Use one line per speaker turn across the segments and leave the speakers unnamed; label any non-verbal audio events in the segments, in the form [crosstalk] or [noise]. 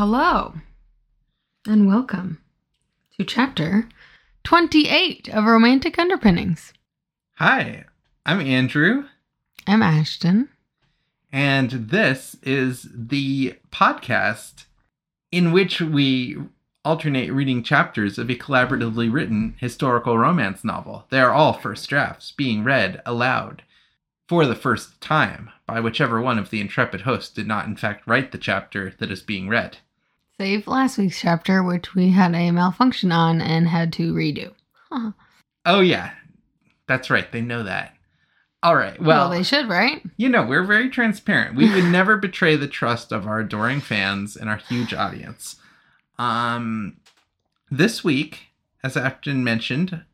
hello, and welcome to chapter 28 of Romantic Underpinnings.
Hi, I'm Andrew,
I'm Ashton.
and this is the podcast in which we alternate reading chapters of a collaboratively written historical romance novel. They are all first drafts being read aloud for the first time by whichever one of the intrepid hosts did not, in fact, write the chapter that is being read.
Save last week's chapter, which we had a malfunction on and had to redo. Huh.
Oh, yeah, that's right. They know that. All right.
Well,
Well,
they should, right?
You know, we're very transparent. We would [laughs] never betray the trust of our adoring fans and our huge audience. Um, this week, as Ashton mentioned,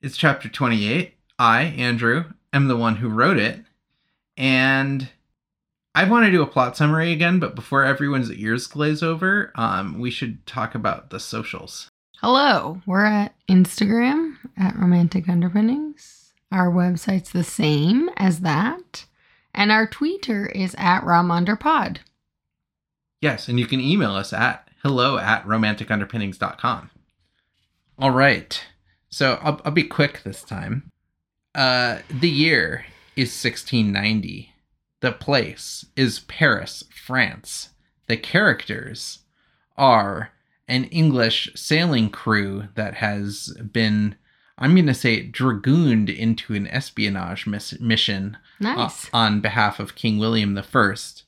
is chapter 28. I, Andrew, am the one who wrote it. And I want to do a plot summary again, but before everyone's ears glaze over, um, we should talk about the socials.
Hello, we're at Instagram at Romantic Underpinnings. Our website's the same as that. And our Twitter is at RomUnderPod.
Yes, and you can email us at hello at romanticunderpinnings.com. All right. So I'll, I'll be quick this time. Uh, the year is 1690. The place is Paris, France. The characters are an English sailing crew that has been, I'm going to say, dragooned into an espionage miss- mission uh,
Nice.
on behalf of King William the First.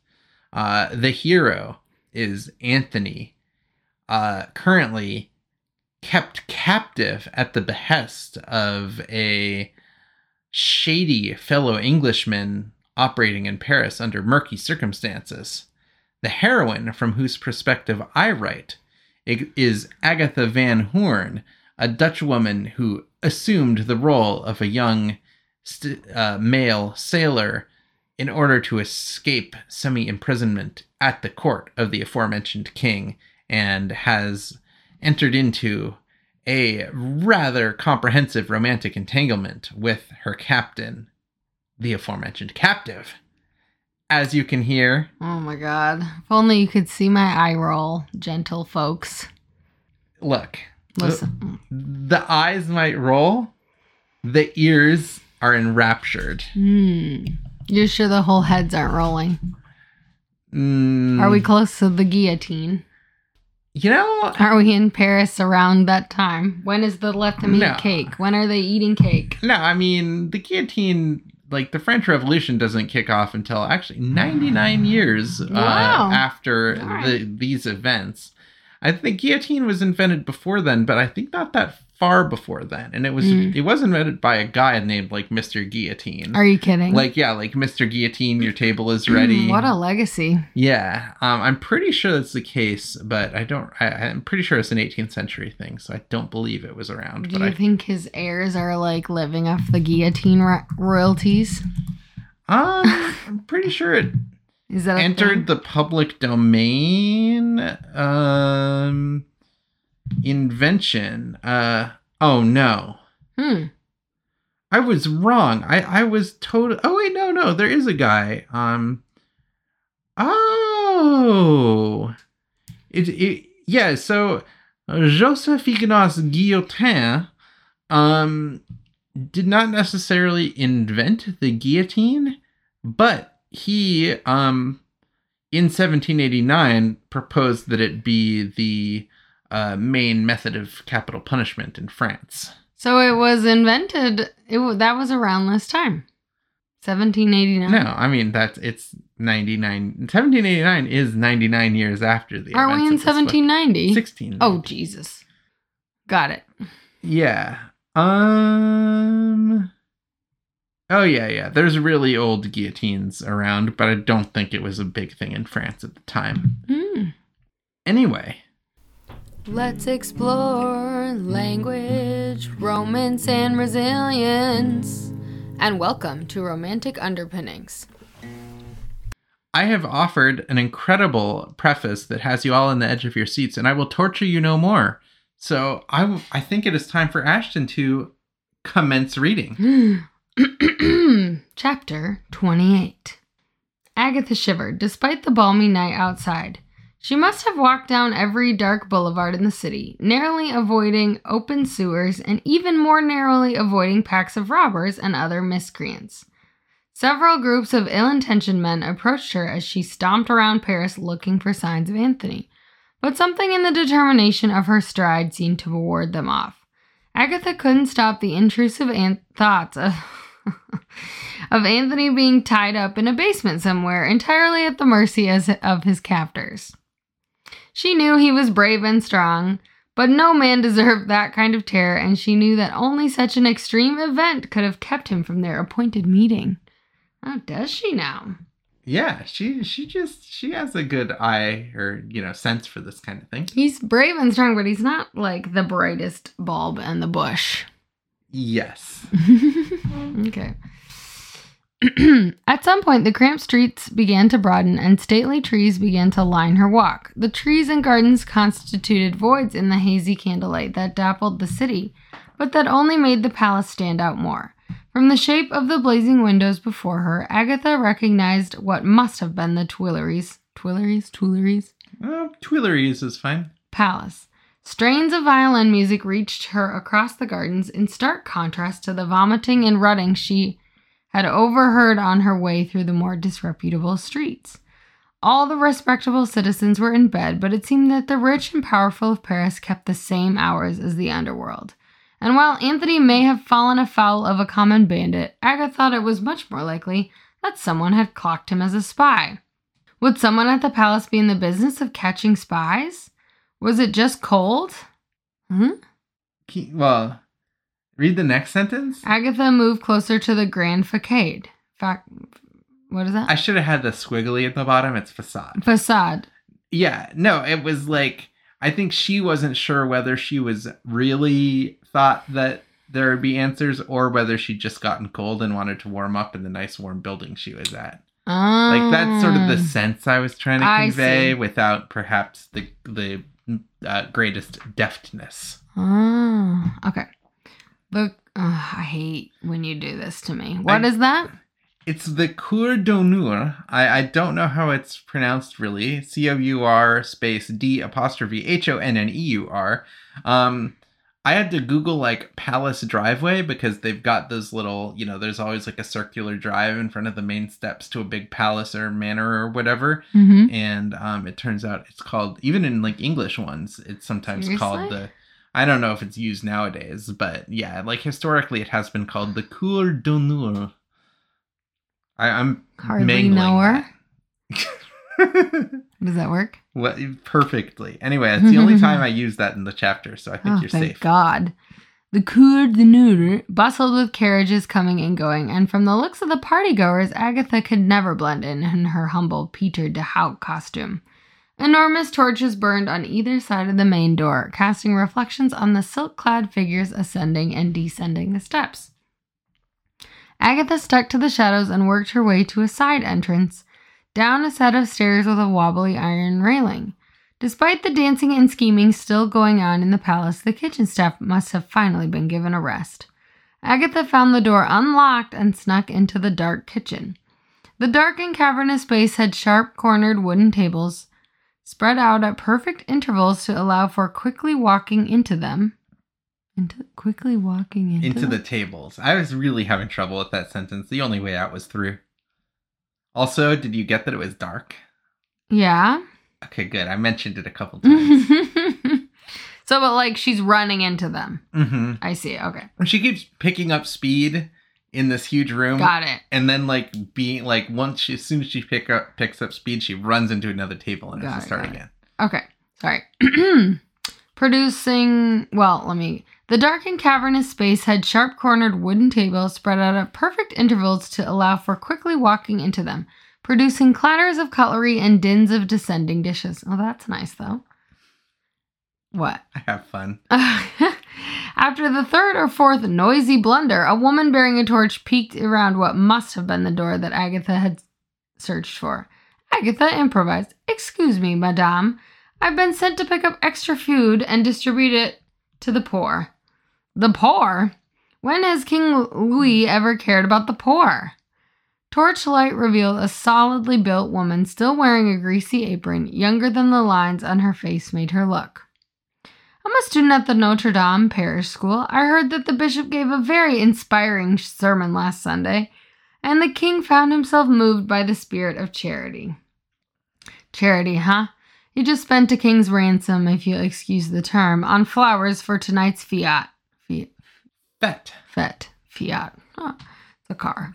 Uh, the hero is Anthony, uh, currently kept captive at the behest of a shady fellow Englishman operating in Paris under murky circumstances. The heroine from whose perspective I write is Agatha Van Horn, a Dutch woman who assumed the role of a young st- uh, male sailor in order to escape semi imprisonment at the court of the aforementioned king and has entered into a rather comprehensive romantic entanglement with her captain, the aforementioned captive. As you can hear,
oh my god. If only you could see my eye roll, gentle folks.
look,
Listen.
the eyes might roll, the ears are enraptured.
Hmm. You're sure the whole heads aren't rolling?
Mm,
Are we close to the guillotine?
You know,
Are we in Paris around that time? When is the let them eat
No.
cake? When are they eating cake?
No, I mean the guillotine, like the French Revolution, doesn't kick off until actually 99 years uh,
Wow.
after the, these events. I think guillotine was invented before then, but I think not that far before then, and it was
Mm.
it was invented by a guy named like Mister Guillotine.
Are you kidding?
like yeah, like Mister Guillotine, your table is ready.
Hmm, What a legacy.
yeah, um, I'm pretty sure that's the case, but I don't. I, I'm pretty sure it's an 18th century thing, so I don't believe it was around.
Do
but
you
I
think his heirs are like living off the guillotine ro- royalties?
Um, I'm pretty sure it [laughs]
Is that
entered
thing?
the public domain. Um, invention. Uh, oh no,
Hmm.
I was wrong. I I was total. Oh wait, no, no, there is a guy. Um, oh, it it yeah. So Joseph Ignace Guillotin, um, did not necessarily invent the guillotine, but he um in 1789 proposed that it be the uh, main method of capital punishment in France.
So it was invented. It that was around this time, 1789.
No, I mean that's it's 99 1789 is 99 years after the
Are we in
events of this book.
1790?
16
Oh Jesus. Got it.
yeah um oh yeah yeah there's really old guillotines around but i don't think it was a big thing in france at the time
Hmm.
anyway
Let's explore language, romance, and resilience. And welcome to Romantic Underpinnings.
I have offered an incredible preface that has you all on the edge of your seats, and I will torture you no more. So I, w- I think it is time for Ashton to commence reading. [clears throat]
Chapter 28 Agatha shivered despite the balmy night outside. She must have walked down every dark boulevard in the city, narrowly avoiding open sewers and even more narrowly avoiding packs of robbers and other miscreants. Several groups of ill intentioned men approached her as she stomped around Paris looking for signs of Anthony, but something in the determination of her stride seemed to ward them off. Agatha couldn't stop the intrusive an- thoughts of. [laughs] of Anthony being tied up in a basement somewhere, entirely at the mercy as, of his captors. She knew he was brave and strong, but no man deserved that kind of terror, and she knew that only such an extreme event could have kept him from their appointed meeting. Oh, does she now?
Yeah, she she just she has a good eye or you know sense for this kind of thing.
He's brave and strong, but he's not like the brightest bulb in the bush.
Yes. [laughs]
okay. [clears throat] At some point, the cramped streets began to broaden and stately trees began to line her walk. The trees and gardens constituted voids in the hazy candlelight that dappled the city, but that only made the palace stand out more. From the shape of the blazing windows before her, Agatha recognized what must have been the Tuileries. Tuileries? Tuileries?
Uh, Tuileries is fine.
Palace. Strains of violin music reached her across the gardens in stark contrast to the vomiting and rutting she had overheard on her way through the more disreputable streets. All the respectable citizens were in bed, but it seemed that the rich and powerful of Paris kept the same hours as the underworld. And while Anthony may have fallen afoul of a common bandit, Agatha thought it was much more likely that someone had clocked him as a spy. Would someone at the palace be in the business of catching spies? Was it just cold? Hmm?
Well, read the next sentence.
Agatha moved closer to the Grand Facade. Fac- what is that?
I should have had the squiggly at the bottom. It's facade.
Facade.
Yeah, no, it was like I think she wasn't sure whether she was really thought that there would be answers or whether she'd just gotten cold and wanted to warm up in the nice warm building she was at. Like that's sort of the
Ah.
sense I was trying to convey without perhaps the the uh, greatest deftness.
Oh, okay. Look, ugh, I hate when you do this to me. What
I-
is that?
It's the Cour d'honneur. I, I don't know how it's pronounced really. C O U R space D apostrophe H O N N E U R. Um, I had to Google like Palace Driveway because they've got those little, you know, there's always like a circular drive in front of the main steps to a big palace or manor or whatever.
Mm-hmm.
And um, it turns out it's called, even in like English ones, it's sometimes called the. I don't know if it's used nowadays, but yeah, like historically, it has been called the Cour d'honneur. I, I'm
Hardly
mangling
know her.
that. [laughs]
Does that work?
well, perfectly. Anyway, it's the only [laughs] time I use that in the chapter, so I think
oh,
you're
thank
safe.
God. The Cour d'honneur bustled with carriages coming and going, and from the looks of the partygoers, Agatha could never blend in in her humble Peter de Hout costume. Enormous torches burned on either side of the main door, casting reflections on the silk clad figures ascending and descending the steps. Agatha stuck to the shadows and worked her way to a side entrance, down a set of stairs with a wobbly iron railing. Despite the dancing and scheming still going on in the palace, the kitchen staff must have finally been given a rest. Agatha found the door unlocked and snuck into the dark kitchen. The dark and cavernous space had sharp cornered wooden tables spread out at perfect intervals to allow for quickly walking into them. Into quickly walking into,
Into the tables. I was really having trouble with that sentence. The only way out was through. Also, did you get that it was dark?
Yeah.
Okay, good. I mentioned it a couple [laughs] times.
so but like she's running into them.
mm-hmm.
I see. Okay.
And she keeps picking up speed in this huge room.
Got it.
and then like being like once she as soon as she pick up picks up speed she runs into another table and has to start
it.
again
Okay, sorry. [clears throat] Producing, well, let me. The dark and cavernous space had sharp cornered wooden tables spread out at perfect intervals to allow for quickly walking into them, producing clatters of cutlery and dins of descending dishes. Oh, that's nice, though. What? [laughs]
i have fun
After the third or fourth noisy blunder, a woman bearing a torch peeked around what must have been the door that Agatha had searched for. Agatha improvised. Excuse me, madame. I've been sent to pick up extra food and distribute it to the poor. The poor? When has King Louis ever cared about the poor? Torchlight revealed a solidly built woman still wearing a greasy apron, younger than the lines on her face made her look. I'm a student at the Notre Dame Parish School. I heard that the bishop gave a very inspiring sermon last Sunday, and the king found himself moved by the spirit of charity. Charity, huh? He just spent a king's ransom, if you'll excuse the term, on flowers for tonight's fiat. Fiat.
Bet.
Fet. Fiat. Oh, it's a car.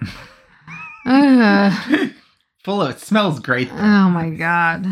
[laughs] Ugh.
Full of it smells great. though.
Oh my god.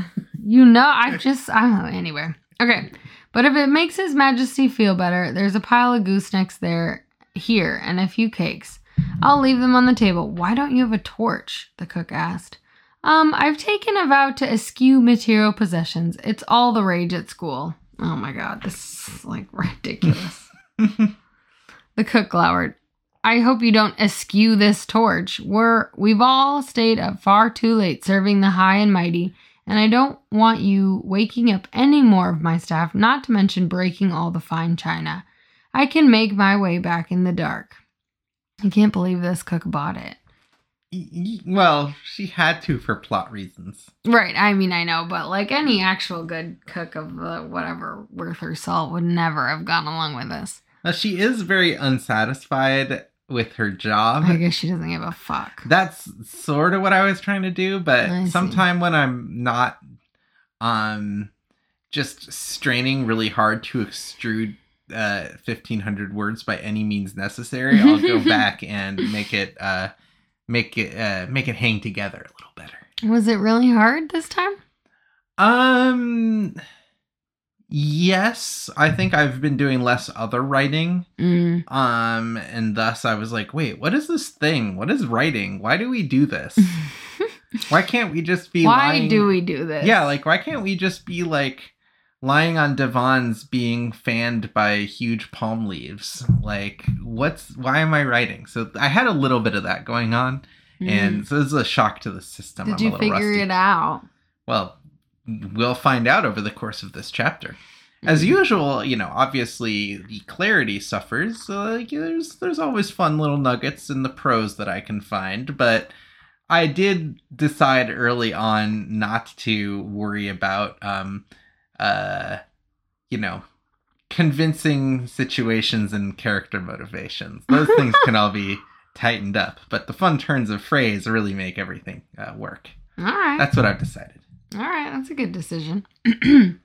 You know, I just, I don't know. Anyway. Okay. But if it makes His Majesty feel better, there's a pile of goosenecks there, here, and a few cakes. I'll leave them on the table. Why don't you have a torch? The cook asked. Um, I've taken a vow to eschew material possessions. It's all the rage at school. Oh my god, this is like [laughs] ridiculous. [laughs] the cook glowered. I hope you don't eschew this torch. We're we've all stayed up far too late serving the high and mighty, and I don't want you waking up any more of my staff, not to mention breaking all the fine china. I can make my way back in the dark. I can't believe this cook bought it.
Well, she had to for plot reasons.
Right, I mean I know, but like any actual good cook of whatever worth her salt would never have gone along with this.
Now, she is very unsatisfied with her job.
I guess she doesn't give a fuck.
That's sort of what I was trying to do, but
I see.
sometime when I'm not um just straining really hard to extrude uh 1500 words by any means necessary, I'll go [laughs] back and make it uh make it uh make it hang together a little better.
Was it really hard this time?
Um yes, I think I've been doing less other writing.
Mm.
Um and thus I was like, wait, what is this thing? What is writing? Why do we do this? [laughs] Why can't we just be
Why
lying?
do we do this?
Yeah, like why can't we just be like lying on divans being fanned by huge palm leaves? Like what's why am I writing? So I had a little bit of that going on
Mm.
and so this is a shock to the system.
did
I'm a
you
little
figure
rusty.
it out?
Well, we'll find out over the course of this chapter. As usual, you know, obviously the clarity suffers. So like, there's there's always fun little nuggets in the prose that I can find, but I did decide early on not to worry about, um, uh, you know, convincing situations and character motivations. Those [laughs] things can all be tightened up, but the fun turns of phrase really make everything uh, work.
All right.
That's what I've decided.
All right, that's a good decision. [clears throat]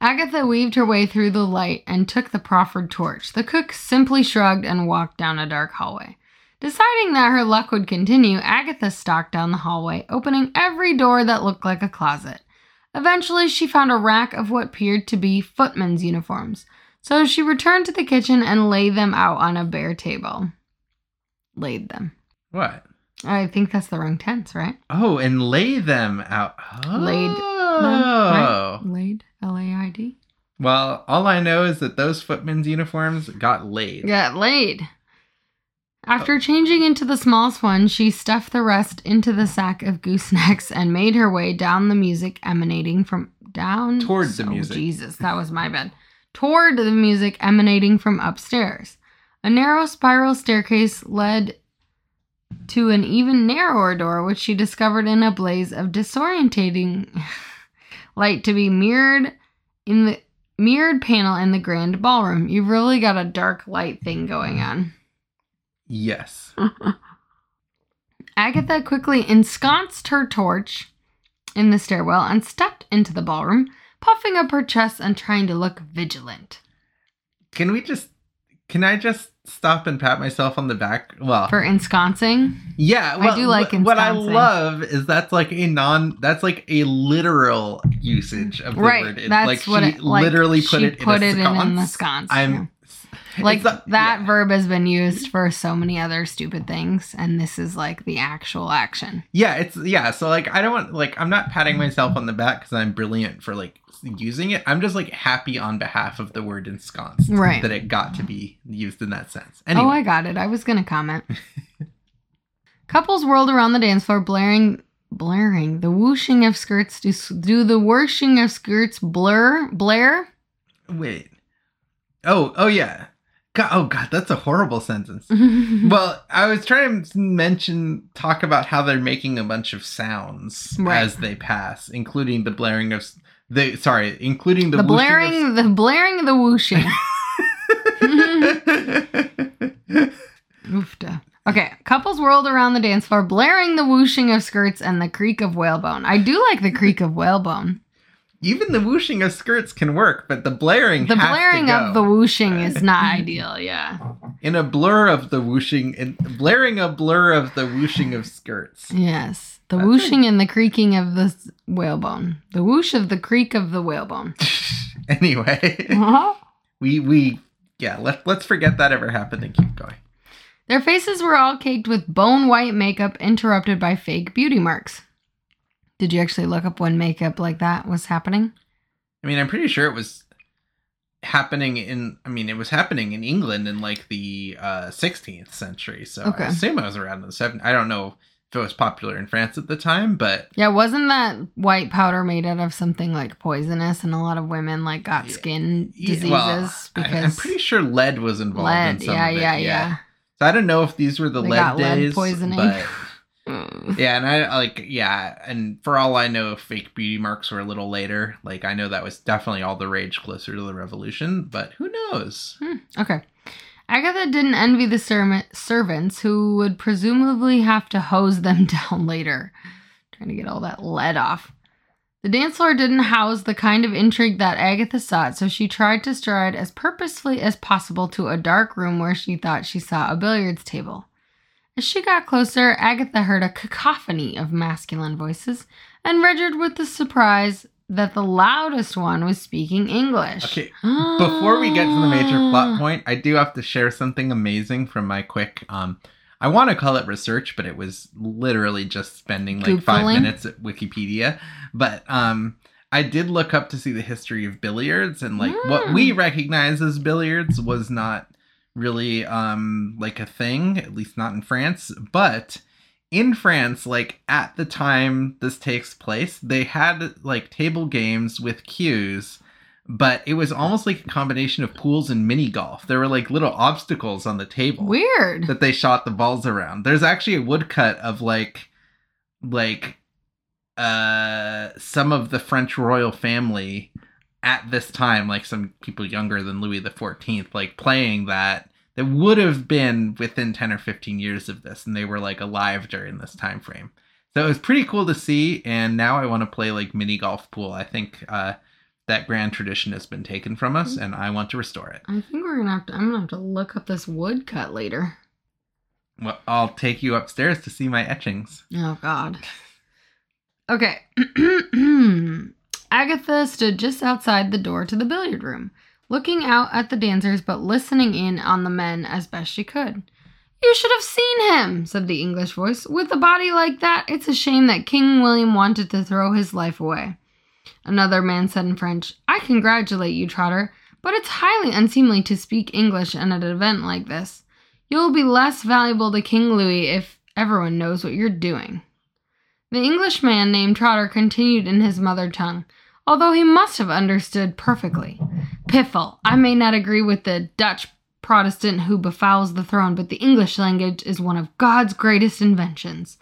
Agatha weaved her way through the light and took the proffered torch. The cook simply shrugged and walked down a dark hallway. Deciding that her luck would continue, Agatha stalked down the hallway, opening every door that looked like a closet. Eventually, she found a rack of what appeared to be footmen's uniforms, so she returned to the kitchen and laid them out on a bare table. Laid them.
What?
I think that's the wrong tense, right?
Oh, and lay them out. Oh.
Laid Right? Laid. L A I D.
Well, all I know is that those footmen's uniforms got laid.
Got laid. After oh. changing into the smallest one, she stuffed the rest into the sack of goosenecks and made her way down the music emanating from down
Toward the
Oh,
music.
Jesus, that was my bad. Toward the music emanating from upstairs. A narrow spiral staircase led to an even narrower door, which she discovered in a blaze of disorientating [laughs] light to be mirrored in the mirrored panel in the grand ballroom. You've really got a dark light thing going on.
Yes. [laughs]
Agatha quickly ensconced her torch in the stairwell and stepped into the ballroom, puffing up her chest and trying to look vigilant.
Can we just can I just stop and pat myself on the back? Well,
For ensconcing,
yeah,
I do like
what, what I love is that's like a non that's like a literal usage of the
right?
word. It-
That's
like
what
she
it like.
literally put
she
it
put
in
it
a
in, in the
sconce.
sconce.
I'm
yeah. like
a-
that
yeah.
verb has been used for so many other stupid things, and this is like the actual action.
Yeah, it's yeah. So like, I don't want like I'm not patting myself on the back because I'm brilliant for like using it. I'm just like happy on behalf of the word ensconced,
Right.
That it got to be used in that sense. Oh, anyway,
Oh, I got it. I was gonna comment. [laughs] Couples whirled around the dance floor, blaring, blaring. The whooshing of skirts. Do, do the whooshing of skirts blur, blare?
wait. Oh, oh yeah. God, oh God, that's a horrible sentence. [laughs] well, I was trying to mention, talk about how they're making a bunch of sounds
Right.
as they pass, including the blaring of the sorry, including the,
the, blaring, the blaring, the whooshing.
of-
Oofta. Okay, couples whirled around the dance floor, blaring the whooshing of skirts and the creak of whalebone. I do like the creak of whalebone.
Even the whooshing of skirts can work, but the blaring,
The
has to
blaring of the whooshing is not ideal. Yeah.
in a blur of the whooshing, in blaring a blur of the whooshing of skirts.
Yes. The
That's
whooshing and the creaking of the whalebone. The whoosh of the creak of the whalebone. [laughs]
anyway,
Uh-huh. [laughs]
we we yeah, let let's forget that ever happened and keep going.
Their faces were all caked with bone white makeup interrupted by fake beauty marks. Did you actually look up when makeup like that was happening?
I mean, I'm pretty sure it was happening in. I mean, it was happening in England in like the uh, 16th century. So
Okay.
I assume it was around in the 7th. I don't know it was popular in France at the time, but
Yeah, wasn't that white powder made out of something like poisonous and a lot of women like got
Yeah.
skin
yeah,
diseases
well,
because
I'm pretty sure lead was involved
lead.
in some
Yeah,
of it.
yeah, yeah,
So I don't know if these were the
They
lead
got lead poisoning.
but
Mm. [laughs] [laughs]
yeah, and I like yeah, and for all I know, fake beauty marks were a little later. Like I know that was definitely all the rage closer to the revolution, but who knows?
Hmm, okay. Agatha didn't envy the serm- servants who would presumably have to hose them [laughs] down later, trying to get all that lead off. The dance floor didn't house the kind of intrigue that Agatha sought, so she tried to stride as purposefully as possible to a dark room where she thought she saw a billiards table. As she got closer, Agatha heard a cacophony of masculine voices and registered with the surprise that the loudest one was speaking English.
Okay, Before we get to the major
Ah.
plot point, I do have to share something amazing from my quick um I want to call it research, but it was literally just spending like 5 minutes at Wikipedia. But um I did look up to see the history of billiards and like what
Mm.
we recognize as billiards was not really um like a thing, at least not in France, but in France, like at the time this takes place, they had like table games with cues but it was almost like a combination of pools and mini golf. There were like little obstacles on the table
Weird.
that they shot the balls around. There's actually a woodcut of like like uh some of the French royal family at this time, like some people younger than Louis the Fourteenth, like playing that that would have been within 10 or 15 years of this, and they were like alive during this time frame. So it was pretty cool to see, and now I want to play like mini golf pool. I think uh that grand tradition has been taken from us, and I want to restore it.
I think we're gonna have to. I'm gonna have to look up this woodcut later.
Well, I'll take you upstairs to see my etchings.
Oh God. [laughs] Okay. [clears throat] Agatha stood just outside the door to the billiard room, looking out at the dancers but listening in on the men as best she could. You should have seen him, said the English voice. With a body like that, it's a shame that King William wanted to throw his life away. Another man said in French, I congratulate you, Trotter, but it's highly unseemly to speak English at an event like this. You'll be less valuable to King Louis if everyone knows what you're doing. The Englishman named Trotter continued in his mother tongue, although he must have understood perfectly. Piffle, I may not agree with the Dutch Protestant who befouls the throne, but the English language is one of God's greatest inventions.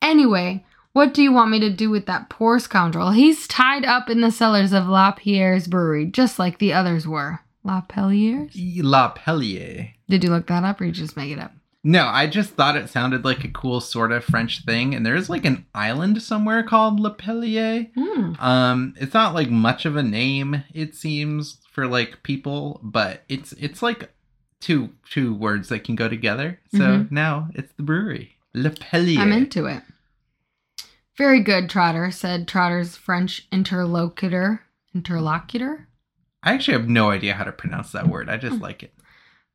Anyway, what do you want me to do with that poor scoundrel? He's tied up in the cellars of La Pierre's brewery, just like the others were. La Pellier's?
La Pellier.
Did you look that up or you just make it up?
No, I just thought it sounded like a cool sort of French thing, and there's like an island somewhere called La Pellier.
Hmm.
Um, it's not like much of a name, it seems, for like people, but it's it's like two two words that can go together. So
Mhm.
now it's the brewery. Le Pellier.
I'm into it. Very good, Trotter, said Trotter's French interlocutor. Interlocutor?
I actually have no idea how to pronounce that word. I
Hmm.
just like it.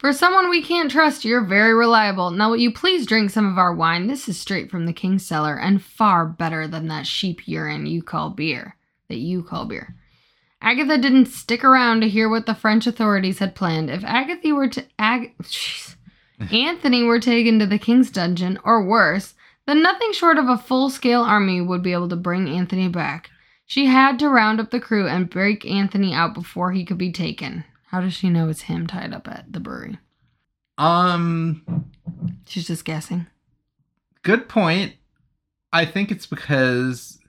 For someone we can't trust, you're very reliable. Now, will you please drink some of our wine? This is straight from the king's cellar and far better than that sheep urine you call beer. That you call beer. Agatha didn't stick around to hear what the French authorities had planned. If Agatha were to Ag- [laughs] Anthony were taken to the king's dungeon, or worse, then nothing short of a full-scale army would be able to bring Anthony back. She had to round up the crew and break Anthony out before he could be taken. How does she know it's him tied up at the brewery?
Um,
She's just guessing.
good point. I think it's because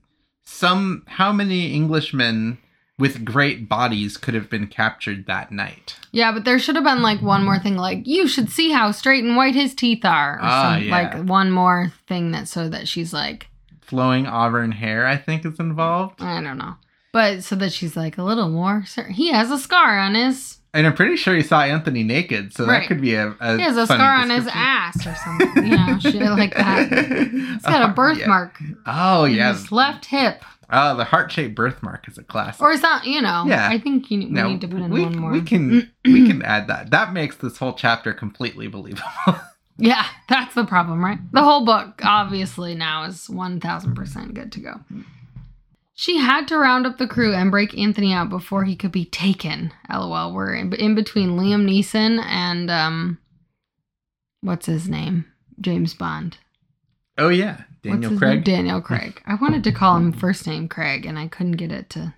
some how many Englishmen with great bodies could have been captured that night.
Yeah, but there should have been like one more thing, like you should see how straight and white his teeth are, or
Ah,
some,
yeah.
like one more thing that so that she's like,
Flowing auburn hair, I think, is involved.
I don't know, but so that she's like a little more. cer- He has a scar on his.
And I'm pretty sure you saw Anthony naked, so
Right.
that could be a. a
He has a scar on his ass or something, you know, shit like that. [laughs] He's got a
Oh,
birthmark.
yeah. Oh yeah.
his left hip,
Oh, the heart shaped birthmark is a classic.
or is that you know?
Yeah.
I think you, we
No,
need to put in
we,
one more.
we can we can [clears throat] add that. That makes this whole chapter completely believable. [laughs]
Yeah, that's the problem, right? The whole book, obviously, now is 1000% good to go. She had to round up the crew and break Anthony out before he could be taken. LOL. We're in, in between Liam Neeson and, um, what's his name? James Bond.
oh yeah, Daniel Craig.
name? Daniel Craig. I wanted to call him first name Craig, and I couldn't get it to.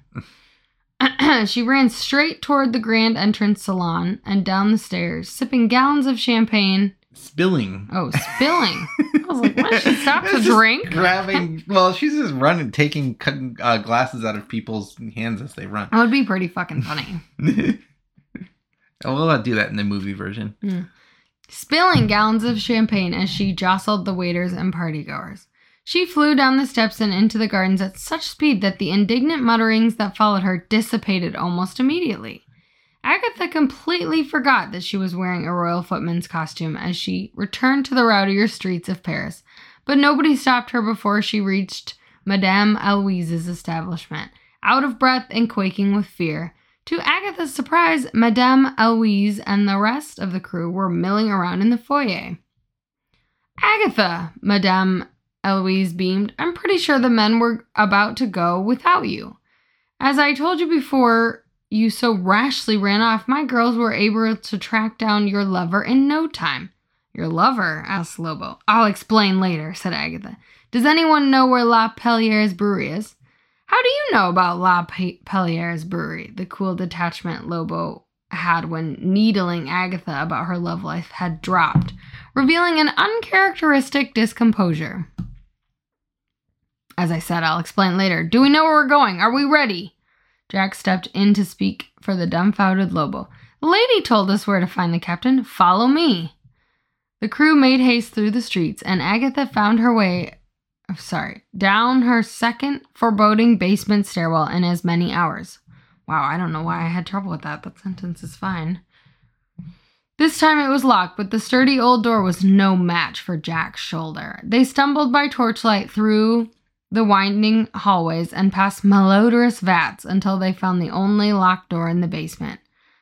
[clears throat] she ran straight toward the grand entrance salon and down the stairs, sipping gallons of champagne
Spilling.
Oh, spilling. [laughs] I was like, what? She stopped to drink?
Grabbing. Well, she's just running, taking uh, glasses out of people's hands as they run.
That would be pretty fucking funny. [laughs]
we'll uh, do that in the movie version.
Spilling gallons of champagne as she jostled the waiters and partygoers. She flew down the steps and into the gardens at such speed that the indignant mutterings that followed her dissipated almost immediately. Agatha completely forgot that she was wearing a royal footman's costume as she returned to the rowdier streets of Paris, but nobody stopped her before she reached Madame Eloise's establishment. Out of breath and quaking with fear, to Agatha's surprise, Madame Eloise and the rest of the crew were milling around in the foyer. Agatha, Madame Eloise beamed, I'm pretty sure the men were about to go without you. As I told you before, you so rashly ran off, my girls were able to track down your lover in no time. Your lover? asked Lobo. I'll explain later, said Agatha. Does anyone know where La Pelliere's brewery is? How do you know about La Pe- Pelliere's brewery? The cool detachment Lobo had when needling Agatha about her love life had dropped, revealing an uncharacteristic discomposure. As I said, I'll explain later. Do we know where we're going? Are we ready? Jack stepped in to speak for the dumbfounded Lobo. The lady told us where to find the captain. Follow me. The crew made haste through the streets, and Agatha found her way, oh, sorry, down her second foreboding basement stairwell in as many hours. Wow, I don't know why I had trouble with that. That sentence is fine. This time it was locked, but the sturdy old door was no match for Jack's shoulder. They stumbled by torchlight through the winding hallways and past malodorous vats until they found the only locked door in the basement.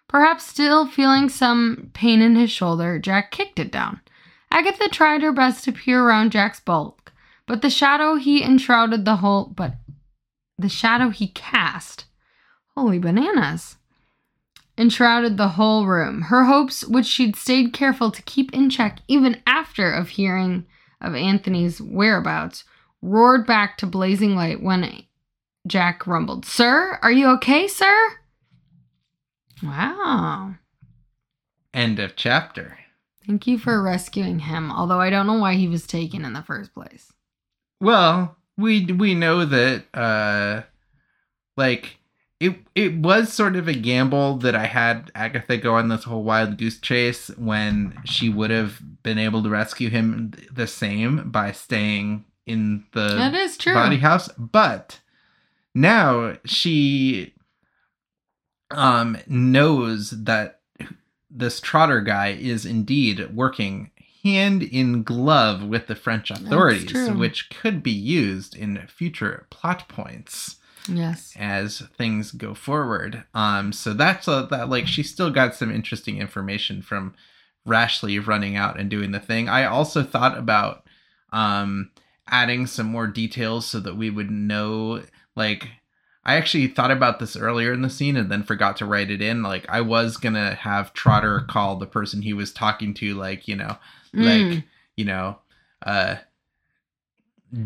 Perhaps still feeling some pain in his shoulder, Jack kicked it down. Agatha tried her best to peer around Jack's bulk, but the shadow he enshrouded the whole but the shadow he cast holy bananas enshrouded the whole room. Her hopes, which she'd stayed careful to keep in check even after of hearing of Anthony's whereabouts, roared back to blazing light when Jack rumbled, Sir, are you okay, sir? Wow.
End of chapter.
Thank you for rescuing him, although I don't know why he was taken in the first place.
Well, we we know that uh like it it was sort of a gamble that I had Agatha go on this whole wild goose chase when she would have been able to rescue him the same by staying in the
that is true.
body house, but now she um knows that this Trotter guy is indeed working hand in glove with the French authorities, which could be used in future plot points
Yes.
as things go forward. Um, so that's a, that like she still got some interesting information from Rashly running out and doing the thing. I also thought about um adding some more details so that we would know like I actually thought about this earlier in the scene and then forgot to write it in. Like I was gonna have Trotter call the person he was talking to, like, you know,
Mm.
like, you know, uh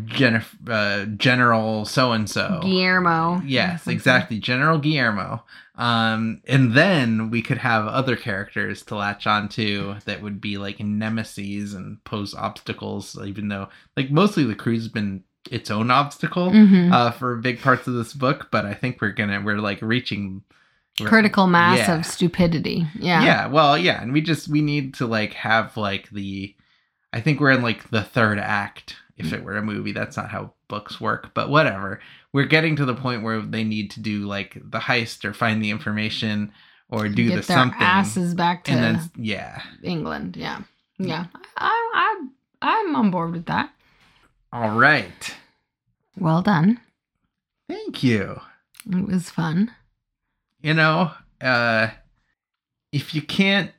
Jennifer, uh, General so and so.
Guillermo.
Yes, exactly. General Guillermo. Um, and then we could have other characters to latch onto that would be like nemesis and pose obstacles, even though like mostly the crew's been its own obstacle
Mhm.
uh, for big parts of this book. But I think we're gonna we're like reaching
Critical mass
yeah.
of stupidity. Yeah.
yeah. well, yeah, and we just we need to like have like the I think we're in like the third act if it were a movie. That's not how books work, but whatever. We're getting to the point where they need to do like the heist or find the information or do
Get
the
their
something.
asses back to
and then yeah.
England. Yeah. Yeah. I, I, I'm on board with that.
All right.
Well done.
Thank you.
It was fun.
You know, uh if you can't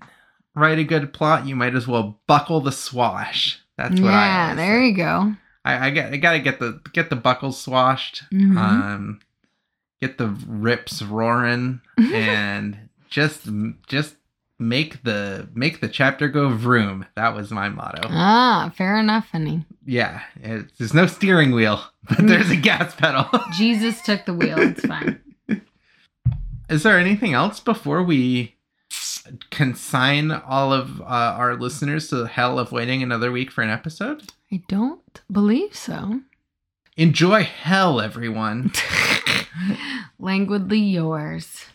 write a good plot, you might as well buckle the swash. That's what I
yeah, there you go.
I, I got I gotta get the get the buckles swashed,
Mhm.
um, get the rips roaring, [laughs] and just just make the make the chapter go vroom. That was my motto.
ah, fair enough, honey.
Yeah, it, there's no steering wheel, [laughs] but there's a gas pedal.
Jesus took the wheel. It's fine. [laughs]
Is there anything else before we consign all of uh, our listeners to the hell of waiting another week for an episode?
I don't believe so.
Enjoy hell, everyone. [laughs]
Languidly yours.